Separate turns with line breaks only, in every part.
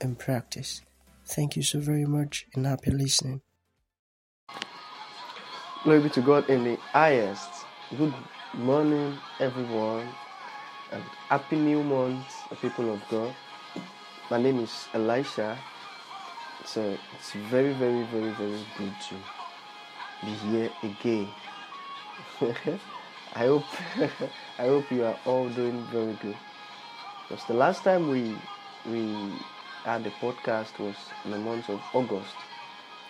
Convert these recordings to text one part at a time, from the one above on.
and practice. Thank you so very much and happy listening.
Glory be to God in the highest. Good morning, everyone, and happy new month, people of God. My name is Elisha. So uh, it's very, very, very, very good to be here again. I hope I hope you are all doing very good. Because the last time we we had the podcast was in the month of August,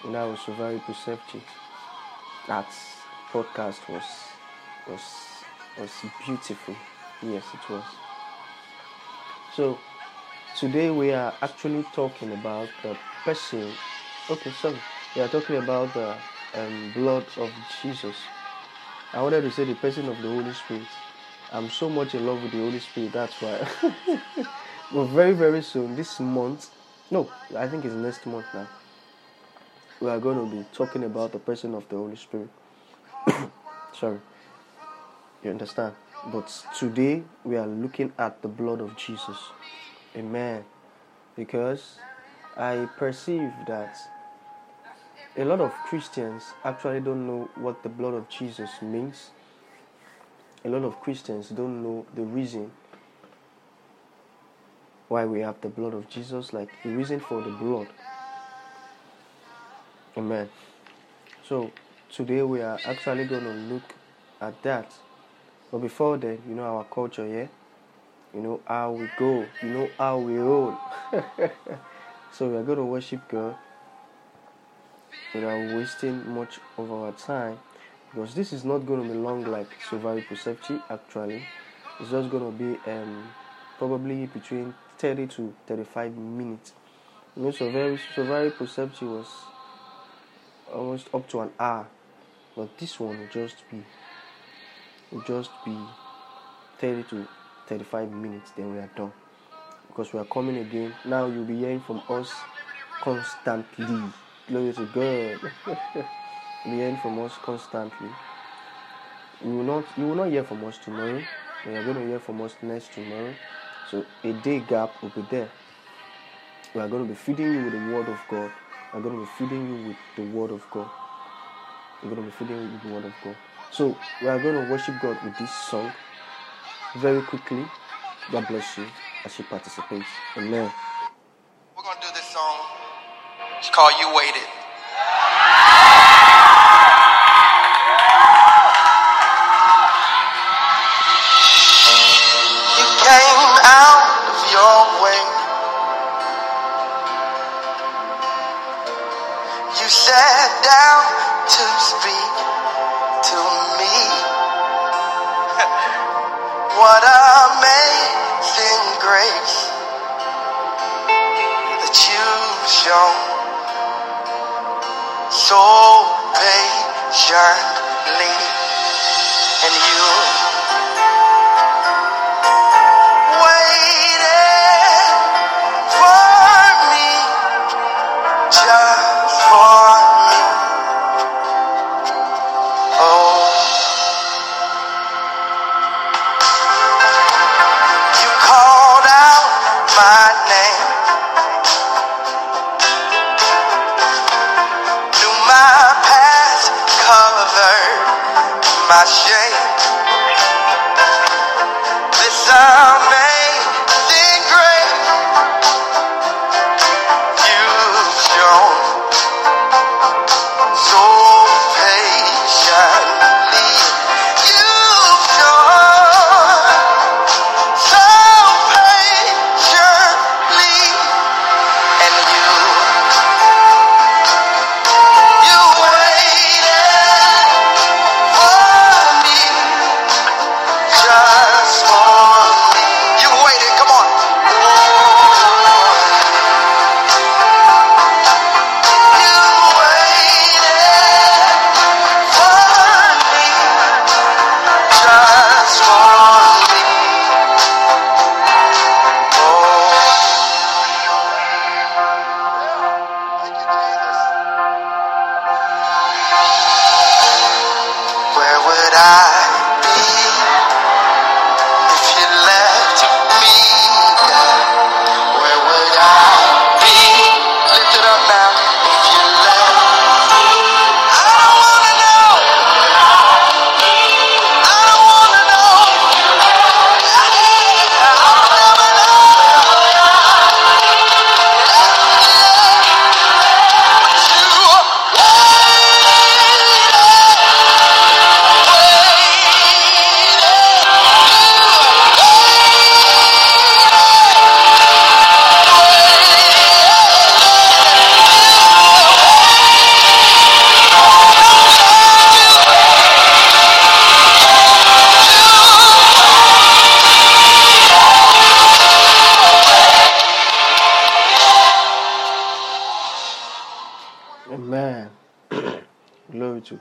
and I was very perceptive. That podcast was was was beautiful. Yes, it was. So today we are actually talking about the person. Okay, sorry, we are talking about the um, blood of Jesus. I wanted to say the person of the Holy Spirit. I'm so much in love with the Holy Spirit, that's why. but very, very soon, this month, no, I think it's next month now, we are going to be talking about the person of the Holy Spirit. Sorry. You understand? But today, we are looking at the blood of Jesus. Amen. Because I perceive that a lot of Christians actually don't know what the blood of Jesus means a lot of Christians don't know the reason why we have the blood of Jesus, like the reason for the blood. Amen. So today we are actually going to look at that. But before then, you know our culture, yeah? You know how we go, you know how we roll. so we are going to worship God without wasting much of our time because this is not going to be long like Sovari Percepti actually it's just going to be um, probably between 30 to 35 minutes you know Sovari, Sovari Percepti was almost up to an hour but this one will just be will just be 30 to 35 minutes then we are done because we are coming again now you'll be hearing from us constantly glory to god be hearing from us constantly. You will not you will not hear from us tomorrow. You are going to hear from us next tomorrow. So a day gap will be there. We are going to be feeding you with the word of God. We are going to be feeding you with the word of God. We're going to be feeding you with the word of God. So we are going to worship God with this song very quickly. God bless you as you participate. Amen.
We're going to do this song. It's called You Waited. What amazing grace that you've shown. So patiently, and you.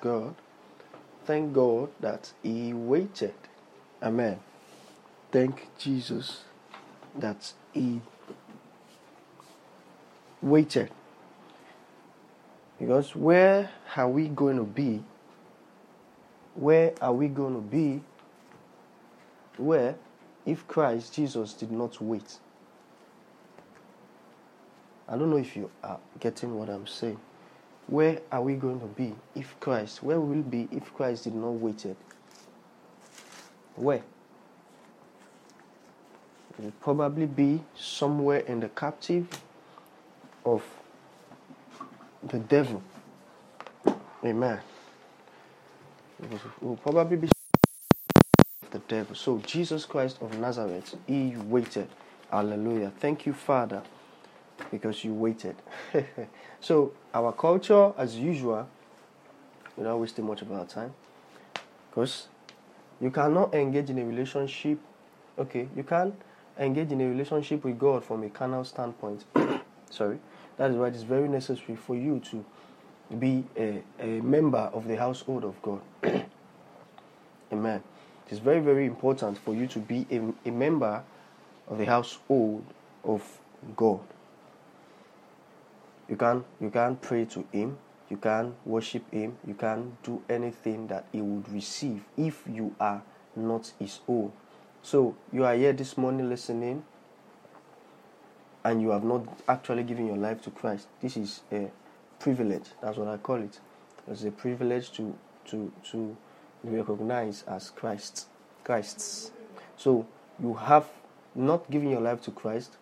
God. Thank God that He waited. Amen. Thank Jesus that He waited. Because where are we going to be? Where are we going to be? Where if Christ Jesus did not wait? I don't know if you are getting what I'm saying. Where are we going to be if Christ, where will we be if Christ did not waited? Where? It will probably be somewhere in the captive of the devil. Amen. It will probably be the devil. So Jesus Christ of Nazareth, he waited. Hallelujah. Thank you, Father because you waited. so our culture, as usual, without wasting much of our time, because you cannot engage in a relationship. Okay, you can engage in a relationship with God from a carnal standpoint. Sorry, that is why it is very necessary for you to be a, a member of the household of God. Amen. It is very, very important for you to be a, a member of the household of God. You can't you can't pray to him, you can't worship him, you can't do anything that he would receive if you are not his own. So you are here this morning listening and you have not actually given your life to Christ. This is a privilege. That's what I call it. It's a privilege to to to be recognized as Christ. Christ's. So you have not given your life to Christ.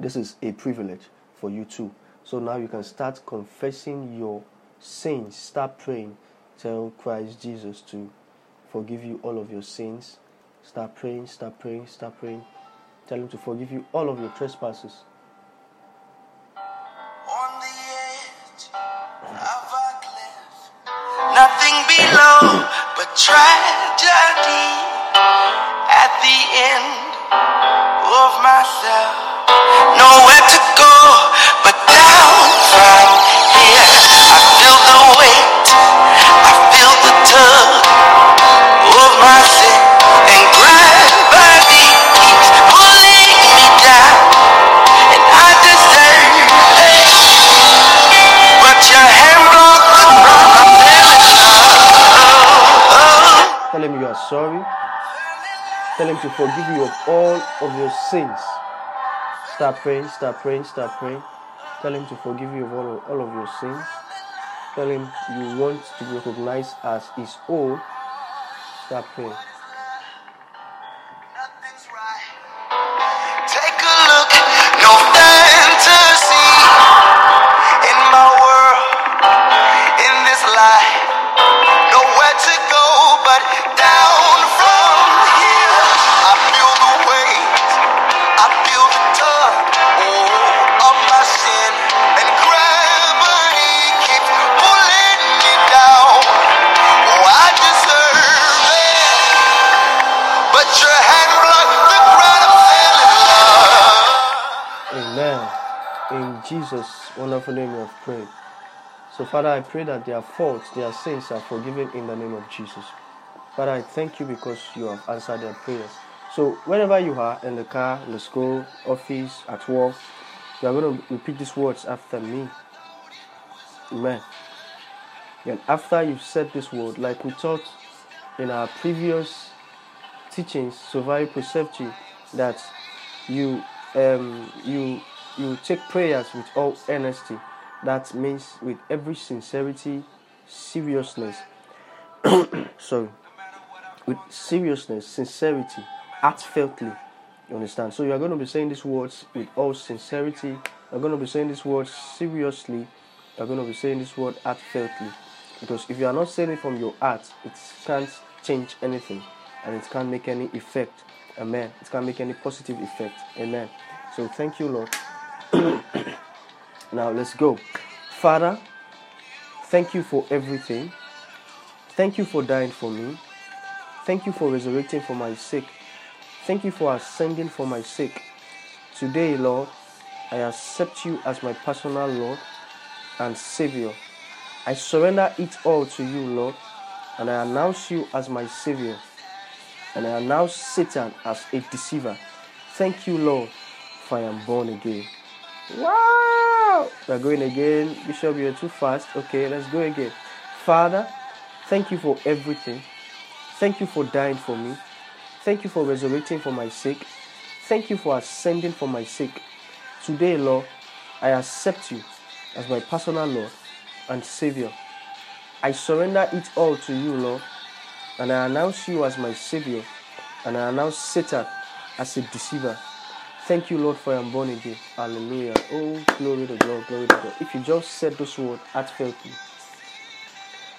This is a privilege for you too. So now you can start confessing your sins. Start praying. Tell Christ Jesus to forgive you all of your sins. Start praying, start praying, start praying. Tell Him to forgive you all of your trespasses.
On the edge of a cliff, nothing below but tragedy. At the end of myself,
Him you are sorry. Tell Him to forgive you of all of your sins. Start praying, start praying, start praying. Tell Him to forgive you of all all of your sins. Tell Him you want to be recognized as His own. Start praying. Jesus' wonderful name we have prayed. So, Father, I pray that their faults, their sins are forgiven in the name of Jesus. Father, I thank you because you have answered their prayers. So, wherever you are, in the car, in the school, office, at work, you are going to repeat these words after me. Amen. And after you've said this word, like we taught in our previous teachings, Survival Perceptive, that you um, you you take prayers with all earnesty. That means with every sincerity, seriousness. Sorry, with seriousness, sincerity, heartfeltly. You understand? So you are going to be saying these words with all sincerity. You're going to be saying these words seriously. You're going to be saying this word heartfeltly. Because if you are not saying it from your heart, it can't change anything and it can't make any effect. Amen. It can't make any positive effect. Amen. So thank you, Lord. now let's go. Father, thank you for everything. Thank you for dying for me. Thank you for resurrecting for my sake. Thank you for ascending for my sake. Today, Lord, I accept you as my personal Lord and Savior. I surrender it all to you, Lord, and I announce you as my Savior, and I announce Satan as a deceiver. Thank you, Lord, for I am born again. Wow! We're going again. Bishop, you're too fast. Okay, let's go again. Father, thank you for everything. Thank you for dying for me. Thank you for resurrecting for my sake. Thank you for ascending for my sake. Today, Lord, I accept you as my personal Lord and Savior. I surrender it all to you, Lord, and I announce you as my Savior, and I announce Satan as a deceiver. Thank you, Lord, for I am born again. Hallelujah. Oh, glory to God, glory to God. If you just said those words heartfeltly,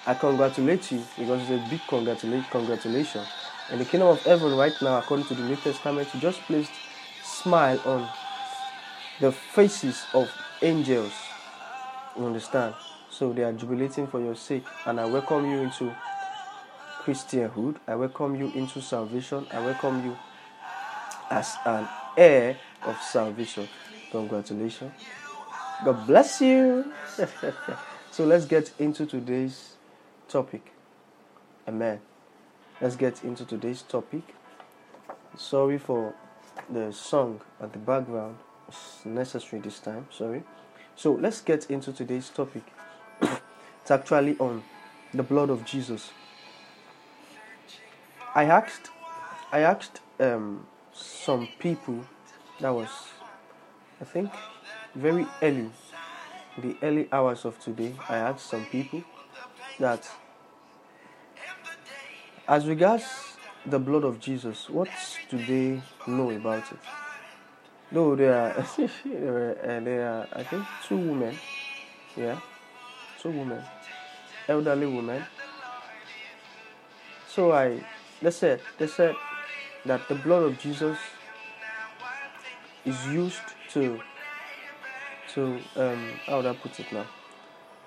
I congratulate you because it's a big congratulation. Congratulation. In the kingdom of heaven, right now, according to the New Testament, you just placed smile on the faces of angels. You understand? So they are jubilating for your sake, and I welcome you into Christianhood. I welcome you into salvation. I welcome you as an heir of salvation. Congratulations. God bless you. so let's get into today's topic. Amen. Let's get into today's topic. Sorry for the song at the background. It's necessary this time. Sorry. So let's get into today's topic. it's actually on the blood of Jesus. I asked, I asked um, some people that was I think very early the early hours of today I asked some people that as regards the blood of Jesus what do they know about it? No there are uh, there are I think two women yeah two women elderly women. So I they said they said that the blood of Jesus is used to to um how would I put it now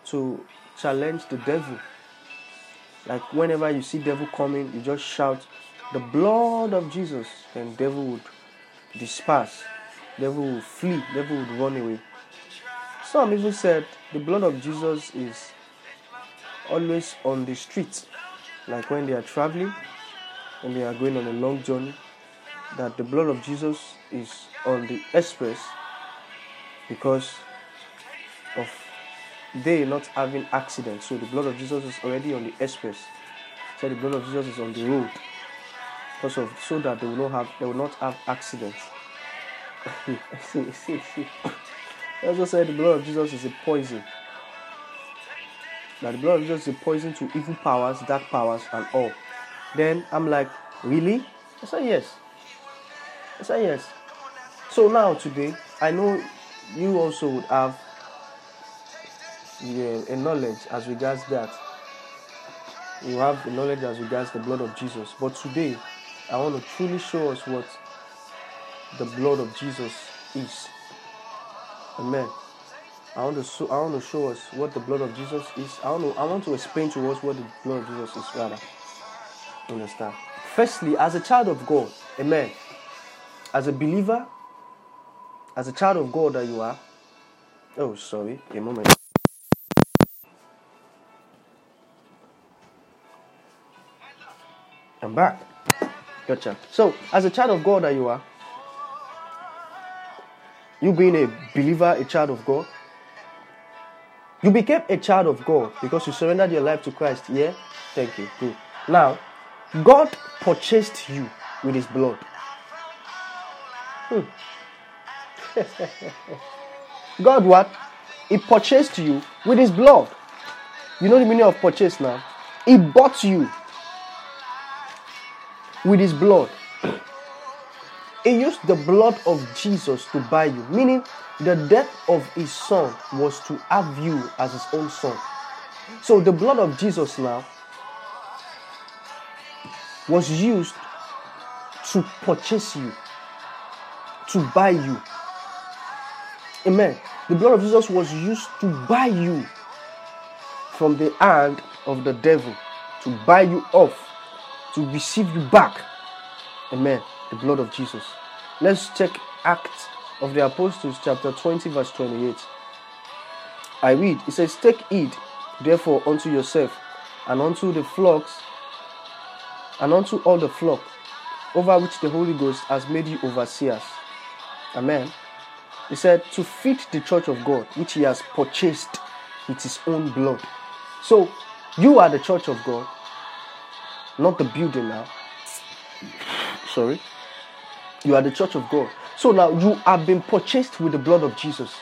to challenge the devil. Like whenever you see devil coming, you just shout the blood of Jesus, and devil would disperse, devil would flee, devil would run away. Some even said the blood of Jesus is always on the street, like when they are traveling and they are going on a long journey, that the blood of Jesus is on the express because of they not having accidents. So the blood of Jesus is already on the express. So the blood of Jesus is on the road. Because of so that they will not have they will not have accidents. see, see, see. I also said the blood of Jesus is a poison. That the blood of Jesus is a poison to evil powers, dark powers, and all. Then I'm like, really? I said yes. I said yes. So now today, I know you also would have yeah, a knowledge as regards that. You have a knowledge as regards the blood of Jesus. But today, I want to truly show us what the blood of Jesus is. Amen. I want to show, I want to show us what the blood of Jesus is. I want to I want to explain to us what the blood of Jesus is rather. Understand? Firstly, as a child of God, amen. As a believer, as a child of God that you are. Oh, sorry, a moment. I'm back. Gotcha. So, as a child of God that you are, you being a believer, a child of God, you became a child of God because you surrendered your life to Christ. Yeah? Thank you. Good. Now, God purchased you with his blood. Hmm. God what? He purchased you with his blood. You know the meaning of purchase now? He bought you with his blood. He used the blood of Jesus to buy you, meaning the death of his son was to have you as his own son. So the blood of Jesus now was used to purchase you, to buy you. Amen. The blood of Jesus was used to buy you from the hand of the devil, to buy you off, to receive you back. Amen. The blood of Jesus. Let's check Acts of the Apostles, chapter 20, verse 28. I read, it says, Take heed therefore unto yourself and unto the flocks and unto all the flock over which the Holy Ghost has made you overseers. Amen. He said, to feed the church of God, which he has purchased with his own blood. So, you are the church of God, not the building now. Sorry. You are the church of God. So now you have been purchased with the blood of Jesus.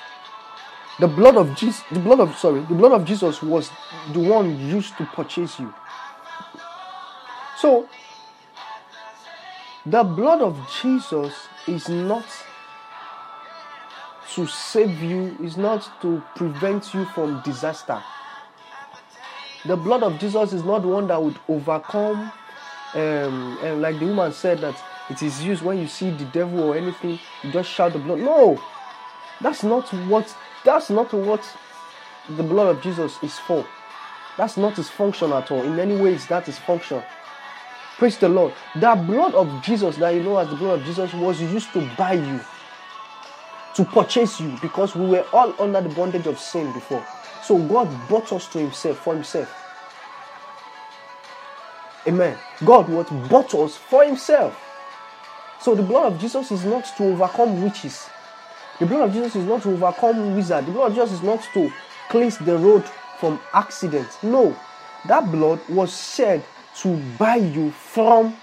The blood of Jesus, the blood of sorry, the blood of Jesus was the one used to purchase you. So the blood of Jesus is not to save you, is not to prevent you from disaster. The blood of Jesus is not one that would overcome, um, and like the woman said that it is used when you see the devil or anything, you just shout the blood. No, that's not what that's not what the blood of Jesus is for. That's not his function at all. In many ways, that is function. Praise the Lord. That blood of Jesus that you know as the blood of Jesus was used to buy you, to purchase you, because we were all under the bondage of sin before. So God bought us to Himself for Himself. Amen. God what bought us for Himself. So the blood of Jesus is not to overcome witches. The blood of Jesus is not to overcome wizard. The blood of Jesus is not to cleanse the road from accidents. No. That blood was shed to buy you from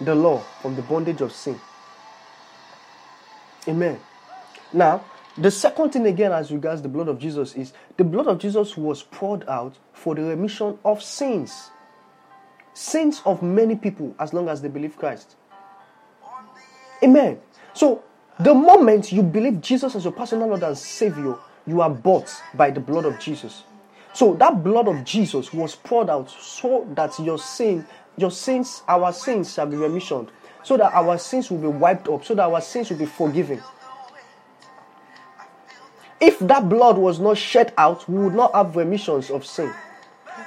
the law, from the bondage of sin. Amen. Now, the second thing again, as regards the blood of Jesus, is the blood of Jesus was poured out for the remission of sins. Sins of many people, as long as they believe Christ. Amen. So, the moment you believe Jesus as your personal Lord and Savior, you are bought by the blood of Jesus. So that blood of Jesus was poured out so that your sin, your sins, our sins shall be remissioned, so that our sins will be wiped up, so that our sins will be forgiven. If that blood was not shed out, we would not have remissions of sin.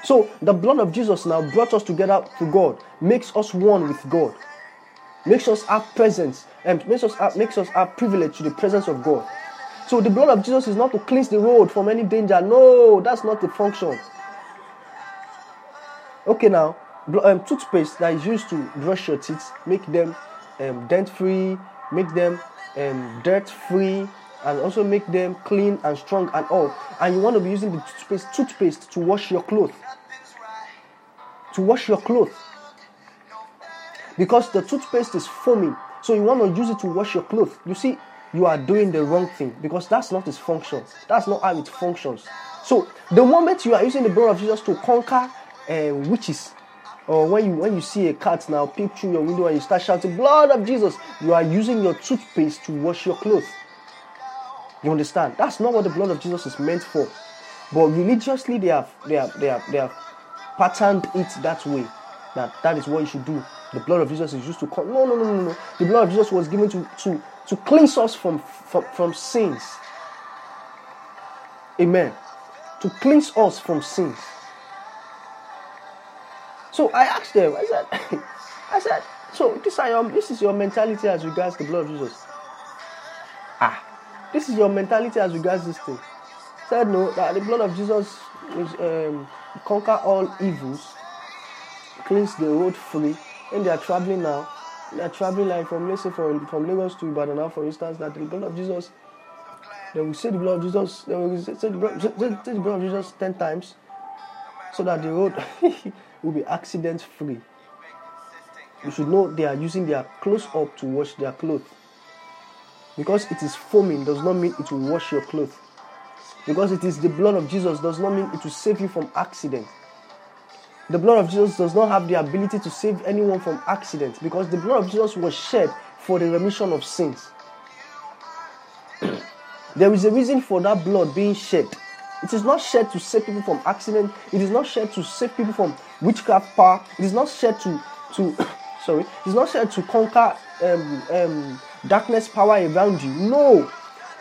So the blood of Jesus now brought us together to God, makes us one with God makes us have presence and makes us have, makes us have privilege to the presence of God. So the blood of Jesus is not to cleanse the road from any danger. No, that's not the function. Okay, now um, toothpaste that is used to brush your teeth, make them um, dent free, make them um, dirt free, and also make them clean and strong and all. And you want to be using the toothpaste, toothpaste to wash your clothes. To wash your clothes because the toothpaste is foaming. So you want to use it to wash your clothes. You see, you are doing the wrong thing because that's not its function. That's not how it functions. So the moment you are using the blood of Jesus to conquer uh, witches, or when you when you see a cat now peep through your window and you start shouting blood of Jesus, you are using your toothpaste to wash your clothes. You understand? That's not what the blood of Jesus is meant for. But religiously, they have they have they have they have patterned it that way. That that is what you should do. The blood of Jesus is used to call. No, no, no, no, no. The blood of Jesus was given to, to, to cleanse us from, from, from sins. Amen. To cleanse us from sins. So I asked them, I said, I said, so this, are your, this is your mentality as regards the blood of Jesus. Ah, this is your mentality as regards this thing. Said no, that the blood of Jesus is um, conquer all evils, cleanse the road free, and they are traveling now, are traveling like from let's say from, from Lagos to Ibadan now, for instance, that the blood of Jesus, they will say the blood of Jesus, they will say, the, blood, say, say the blood of Jesus ten times, so that the road will be accident free. You should know they are using their Closeup to wash their clothes. Because it is foaming does not mean it will wash your clothes. Because it is the blood of Jesus does not mean it will save you from accident. The blood of Jesus does not have the ability to save anyone from accident because the blood of Jesus was shed for the remission of sins. there is a reason for that blood being shed. It is not shed to save people from accident. It is not shed to save people from witchcraft power. It is not shed to to sorry. It is not shed to conquer um, um, darkness power around you. No,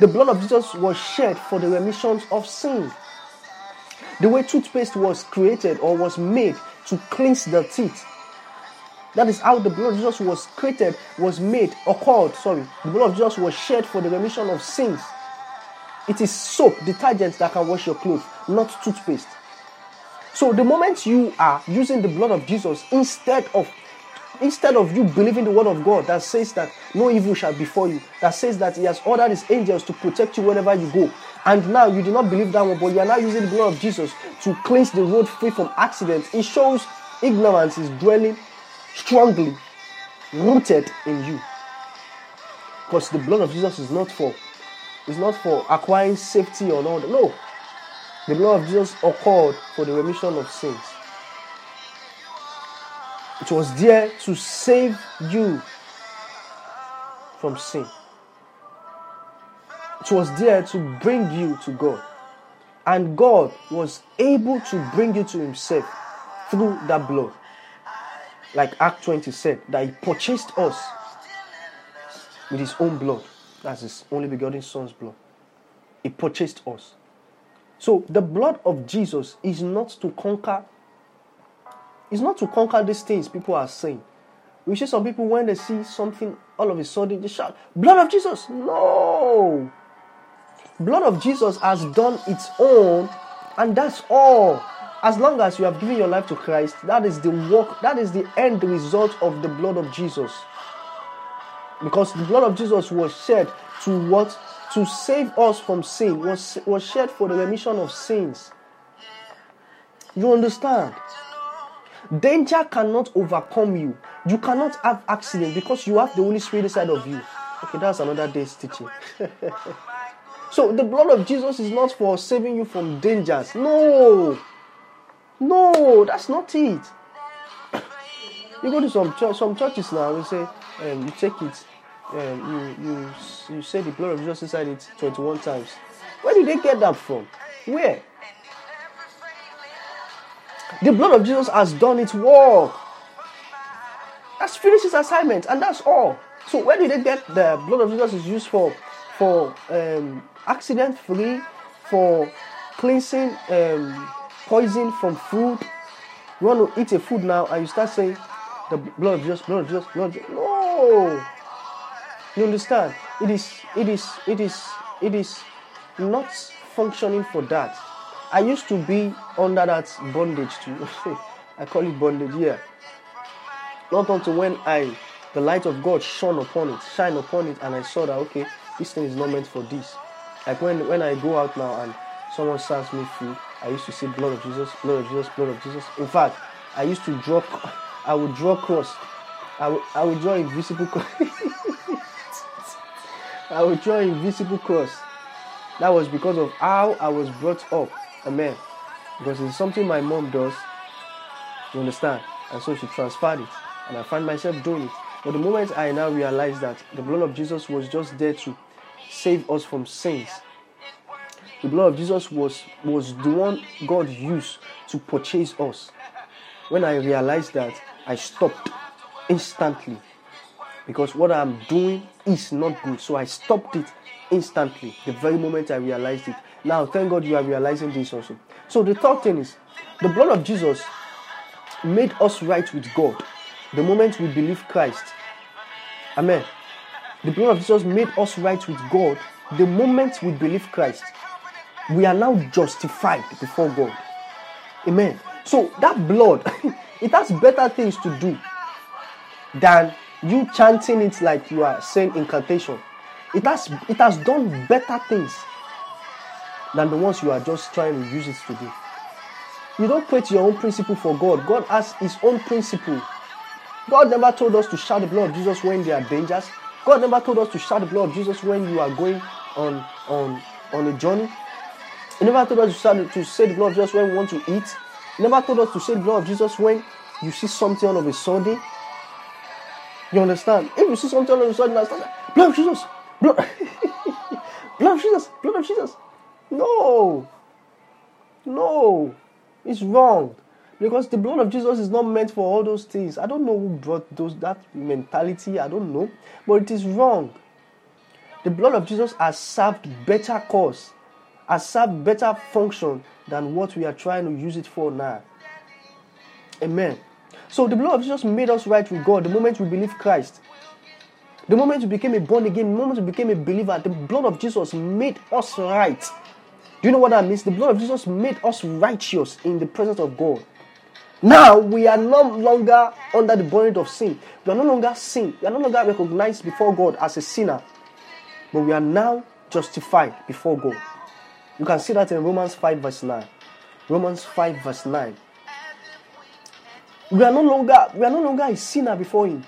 the blood of Jesus was shed for the remission of sin. The way toothpaste was created or was made to cleanse the teeth. That is how the blood of Jesus was created, was made, or called, sorry. The blood of Jesus was shed for the remission of sins. It is soap, detergent that can wash your clothes, not toothpaste. So the moment you are using the blood of Jesus instead of instead of you believing the word of God that says that no evil shall befall you, that says that He has ordered His angels to protect you wherever you go, and now you do not believe that one, but you are now using the blood of Jesus to cleanse the road free from accidents, it shows ignorance is dwelling strongly rooted in you. Because the blood of Jesus is not for is not for acquiring safety or not. No. The blood of Jesus occurred for the remission of sins. It was there to save you from sin. Was there to bring you to God. And God was able to bring you to Himself through that blood. Like Act 20 said, that He purchased us with His own blood. That's His only begotten Son's blood. He purchased us. So the blood of Jesus is not to conquer it's not to conquer these things people are saying. We see some people when they see something, all of a sudden they shout, Blood of Jesus! No! Blood of Jesus has done its own, and that's all. As long as you have given your life to Christ, that is the work, that is the end result of the blood of Jesus. Because the blood of Jesus was shed to what? To save us from sin, was, was shed for the remission of sins. You understand? Danger cannot overcome you. You cannot have accident because you have the Holy Spirit inside of you. Okay, that's another day's teaching. so the blood of Jesus is not for saving you from dangers. No. No, that's not it. You go to some some churches now, and say, um, you take it, um, you you you say the blood of Jesus inside it 21 times. Where did they get that from? Where? The blood of Jesus has done its work. That's finished its assignment, and that's all. So where did they get the blood of Jesus is used for? For um, accident free, for cleansing um, poison from food. You want to eat a food now, and you start saying, "The blood Jesus, blood Jesus, blood." No, you understand? It is, it is, it is, it is not functioning for that. I used to be under that bondage too. I call it bondage, yeah. Not until when I the light of God shone upon it, shine upon it, and I saw that okay, this thing is not meant for this. Like when when I go out now and someone serves me food, I used to say blood of Jesus, blood of Jesus, blood of Jesus. In fact, I used to draw I would draw cross. I would, I would draw invisible cross. I would draw invisible cross. That was because of how I was brought up. Amen. Because it's something my mom does. You understand? And so she transferred it. And I find myself doing it. But the moment I now realize that the blood of Jesus was just there to save us from sins, the blood of Jesus was, was the one God used to purchase us. When I realized that, I stopped instantly. Because what I'm doing is not good. So I stopped it instantly, the very moment I realized it. Now, thank God you are realizing this also. So the third thing is the blood of Jesus made us right with God the moment we believe Christ. Amen. The blood of Jesus made us right with God the moment we believe Christ. We are now justified before God. Amen. So that blood, it has better things to do than you chanting it like you are saying incantation. It has it has done better things than the ones you are just trying to use it to do. You don't create your own principle for God. God has his own principle. God never told us to shout the blood of Jesus when there are dangers. God never told us to shout the blood of Jesus when you are going on on on a journey. He never told us to, shout, to say the blood of Jesus when we want to eat. He never told us to say the blood of Jesus when you see something of a sudden. You understand? If you see something of a sudden, understand blood of Jesus, blood, blood of Jesus, blood of Jesus. No, no, it's wrong because the blood of Jesus is not meant for all those things. I don't know who brought those that mentality. I don't know, but it is wrong. The blood of Jesus has served better cause, has served better function than what we are trying to use it for now. Amen. So the blood of Jesus made us right with God the moment we believe Christ. The moment we became a born again, the moment we became a believer, the blood of Jesus made us right Do you know what that means? The blood of Jesus made us righteous in the presence of God. Now we are no longer under the bondage of sin. We are no longer sin. We are no longer recognized before God as a sinner. But we are now justified before God. You can see that in Romans 5, verse 9. Romans 5, verse 9. We are no longer we are no longer a sinner before Him.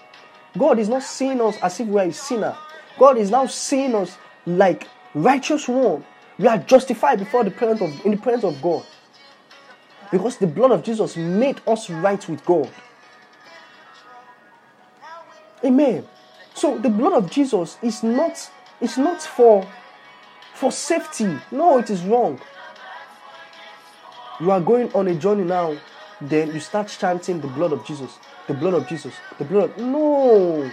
God is not seeing us as if we are a sinner. God is now seeing us like righteous one. We are justified before the presence of in the presence of God. Because the blood of Jesus made us right with God. Amen. So the blood of Jesus is not is not for for safety. No, it is wrong. You are going on a journey now, then you start chanting the blood of Jesus, the blood of Jesus, the blood. No.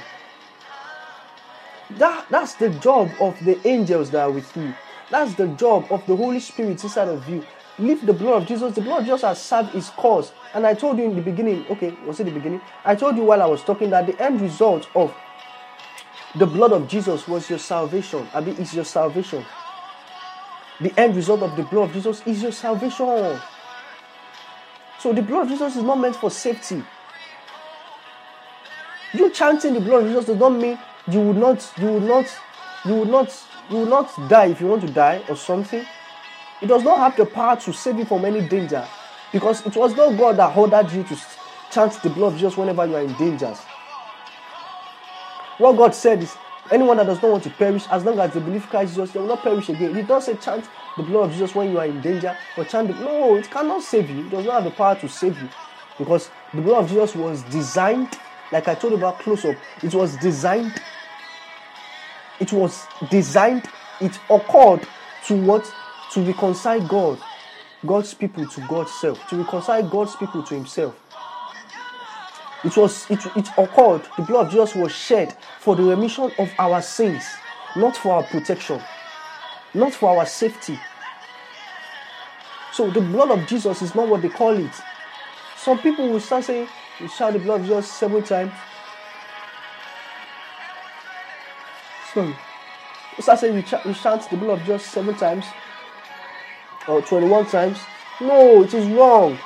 That, that's the job of the angels that are with you. That's the job of the Holy Spirit inside of you. Leave the blood of Jesus. The blood of Jesus has served its cause. And I told you in the beginning, okay, was it the beginning? I told you while I was talking that the end result of the blood of Jesus was your salvation. I mean, it's your salvation. The end result of the blood of Jesus is your salvation. So the blood of Jesus is not meant for safety. You chanting the blood of Jesus does not mean you would not, you would not, you would not, you would not die if you want to die or something. It does not have the power to save you from any danger because it was not God that ordered you to chant the blood of Jesus whenever you are in dangers. What God said is, anyone that does not want to perish, as long as they believe Christ Jesus, they will not perish again. He does say chant the blood of Jesus when you are in danger, or chant the no, it cannot save you. It does not have the power to save you, because the blood of Jesus was designed, like I told you about Closeup. It was designed. It was designed. It occurred to what to reconcile God, God's people to God's self, to reconcile God's people to Himself. It was it, it occurred, the blood of Jesus was shed for the remission of our sins, not for our protection, not for our safety. So the blood of Jesus is not what they call it. Some people will start saying, you shout the blood of Jesus seven times. Sorry. You start saying you, ch- chant the blood of Jesus seven times or 21 times. No, it is wrong.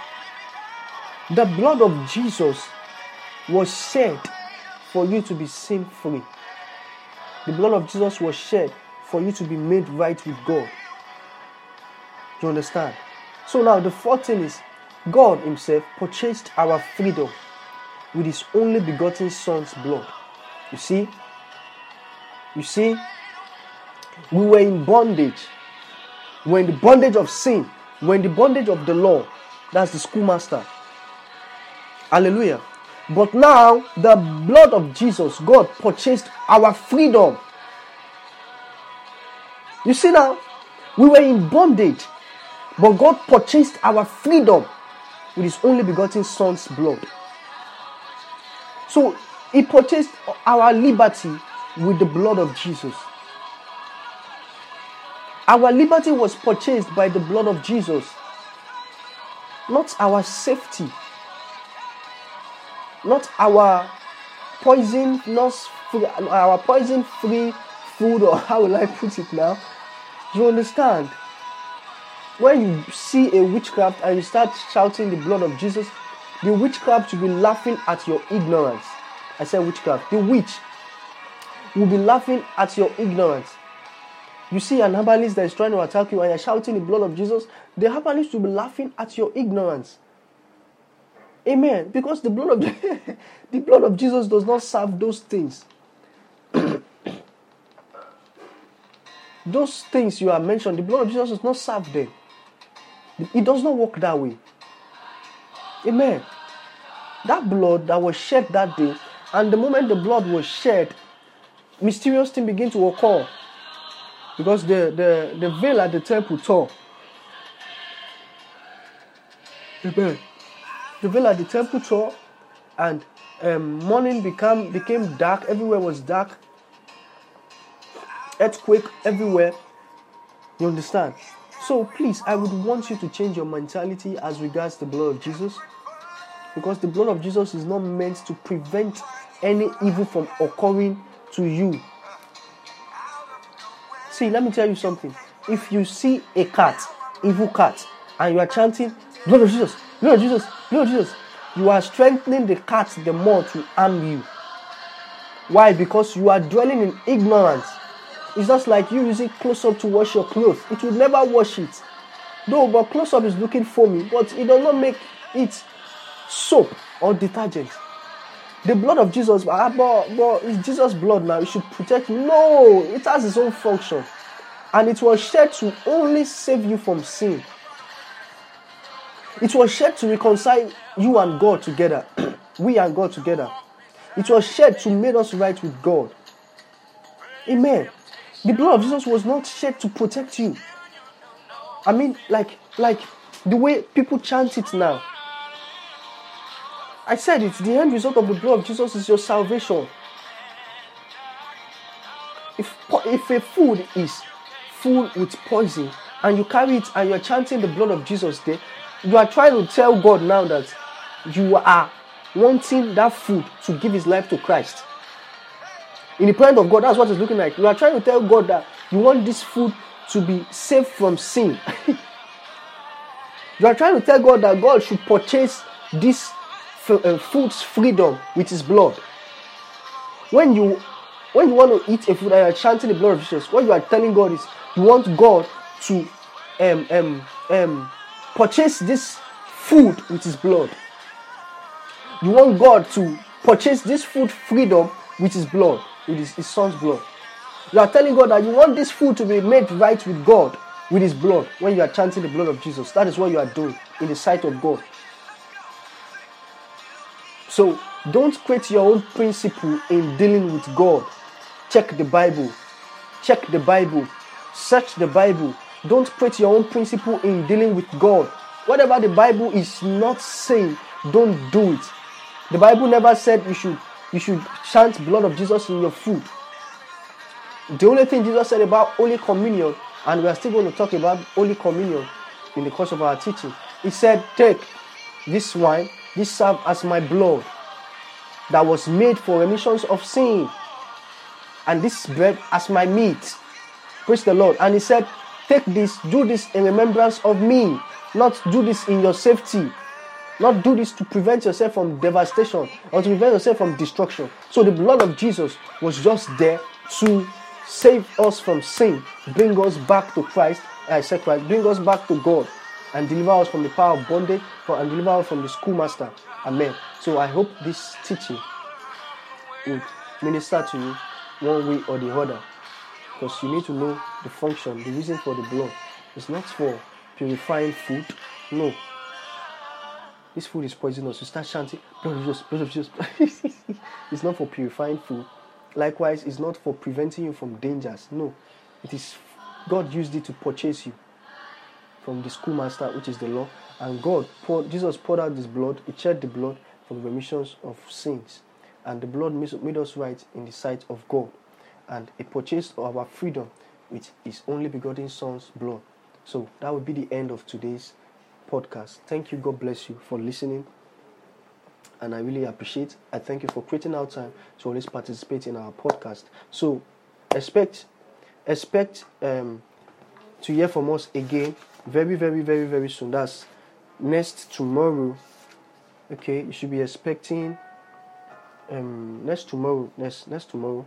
The blood of Jesus was shed for you to be sin free. The blood of Jesus was shed for you to be made right with God. Do you understand? So now the fourth thing is God Himself purchased our freedom with His only begotten Son's blood. You see? You see? We were in bondage. We in the bondage of sin. We in the bondage of the law. That's the schoolmaster. Hallelujah. But now, the blood of Jesus, God purchased our freedom. You see now, we were in bondage, but God purchased our freedom with His only begotten Son's blood. So, He purchased our liberty with the blood of Jesus. Our liberty was purchased by the blood of Jesus, not our safety not our poison, not our poison free food, or how will I put it now? Do you understand? When you see a witchcraft and you start shouting the blood of Jesus, the witchcraft will be laughing at your ignorance. I said witchcraft. The witch will be laughing at your ignorance. You see an herbalist that is trying to attack you and you're shouting the blood of Jesus, the herbalist will be laughing at your ignorance. Amen. Because the blood of the blood of Jesus does not serve those things. those things you have mentioned, the blood of Jesus does not serve them. It does not work that way. Amen. That blood that was shed that day, and the moment the blood was shed, mysterious things begin to occur. Because the, the, the veil at the temple tore. Amen the veil at the temple tore, and um, morning became became dark. Everywhere was dark. Earthquake everywhere. You understand? So please, I would want you to change your mentality as regards the blood of Jesus, because the blood of Jesus is not meant to prevent any evil from occurring to you. See, let me tell you something. If you see a cat evil cat and you are chanting, Blood of Jesus, blood of Jesus, blood of Jesus, you are strengthening the cat the more to harm you. Why? Because you are dwelling in ignorance. It's just like you using Closeup to wash your clothes. It will never wash it. Though, but Closeup is looking foamy, but it does not make it soap or detergent. The blood of Jesus, ah, but, but it's Jesus' blood now. It should protect you. No, it has its own function. And it was shed to only save you from sin. It was shed to reconcile you and God together. we and God together. It was shed to make us right with God. Amen. The blood of Jesus was not shed to protect you. I mean, like, like the way people chant it now. I said it, the end result of the blood of Jesus is your salvation. If, if a food is full with poison and you carry it and you're chanting the blood of Jesus there, you are trying to tell God now that you are wanting that food to give his life to Christ. In the presence of God, that's what it's looking like. You are trying to tell God that you want this food to be saved from sin. you are trying to tell God that God should purchase this food's freedom with his blood. When you when you want to eat a food and you're chanting the blood of Jesus, what you are telling God is you want God to um, um, um, purchase this food with his blood. You want God to purchase this food freedom with his blood, with his, his son's blood. You are telling God that you want this food to be made right with God with his blood when you are chanting the blood of Jesus. That is what you are doing in the sight of God. So don't create your own principle in dealing with God. Check the Bible. Check the Bible. Search the Bible. Don't create your own principle in dealing with God. Whatever the Bible is not saying, don't do it. The Bible never said you should you should chant blood of Jesus in your food. The only thing Jesus said about Holy Communion, and we are still going to talk about Holy Communion in the course of our teaching, He said, Take this wine, this serve as my blood that was made for remissions of sin, and this bread as my meat. Praise the Lord. And He said, Take this, do this in remembrance of me, not do this in your safety. Not do this to prevent yourself from devastation or to prevent yourself from destruction. So the blood of Jesus was just there to save us from sin, bring us back to Christ. I said Christ, bring us back to God, and deliver us from the power of bondage, and deliver us from the schoolmaster. Amen. So I hope this teaching will minister to you one way or the other, because you need to know the function, the reason for the blood. It's not for purifying food. No, this food is poisonous. You start chanting, blood of Jesus, blood of Jesus. it's not for purifying food. Likewise, it's not for preventing you from dangers. No, it is God used it to purchase you from the schoolmaster, which is the law. And God poured, Jesus poured out His blood. He shed the blood for the remissions of sins, and the blood made us right in the sight of God. And He purchased our freedom with His only begotten Son's blood. So that would be the end of today's podcast. Thank you. God bless you for listening. And I really appreciate. I thank you for creating our time to always participate in our podcast. So expect expect um, to hear from us again very, very, very, very soon. That's next tomorrow. Okay, you should be expecting um next tomorrow, next next tomorrow.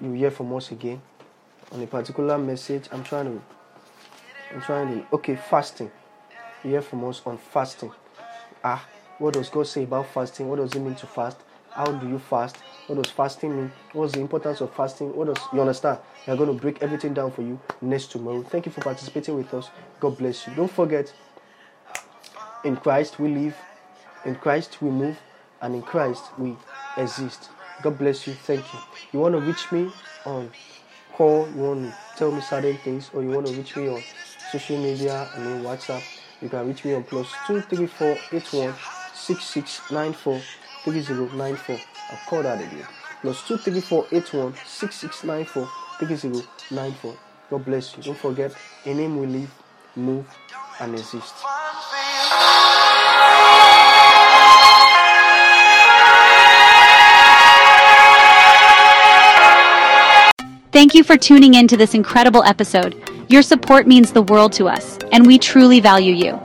You hear from us again on a particular message. I'm trying to I'm trying to okay, fasting. You hear from us on fasting. Ah, what does God say about fasting? What does it mean to fast? How do you fast? What does fasting mean? What's the importance of fasting? What does you understand? We are going to break everything down for you next tomorrow. Thank you for participating with us. God bless you. Don't forget, in Christ we live, in Christ we move, and in Christ we exist. God bless you. Thank you. You want to reach me on call, you want to tell me certain things, or you want to reach me on social media, I mean WhatsApp, you can reach me on plus two three four eight one six six nine four three zero nine four. I'll call that again. Plus two three four eight one six six nine four three zero nine four. God bless you. Don't forget, in Him we live, move, and exist.
Thank you for tuning in to this incredible episode. Your support means the world to us, and we truly value you.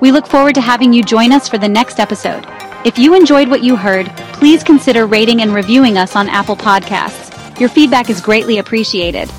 We look forward to having you join us for the next episode. If you enjoyed what you heard, please consider rating and reviewing us on Apple Podcasts. Your feedback is greatly appreciated.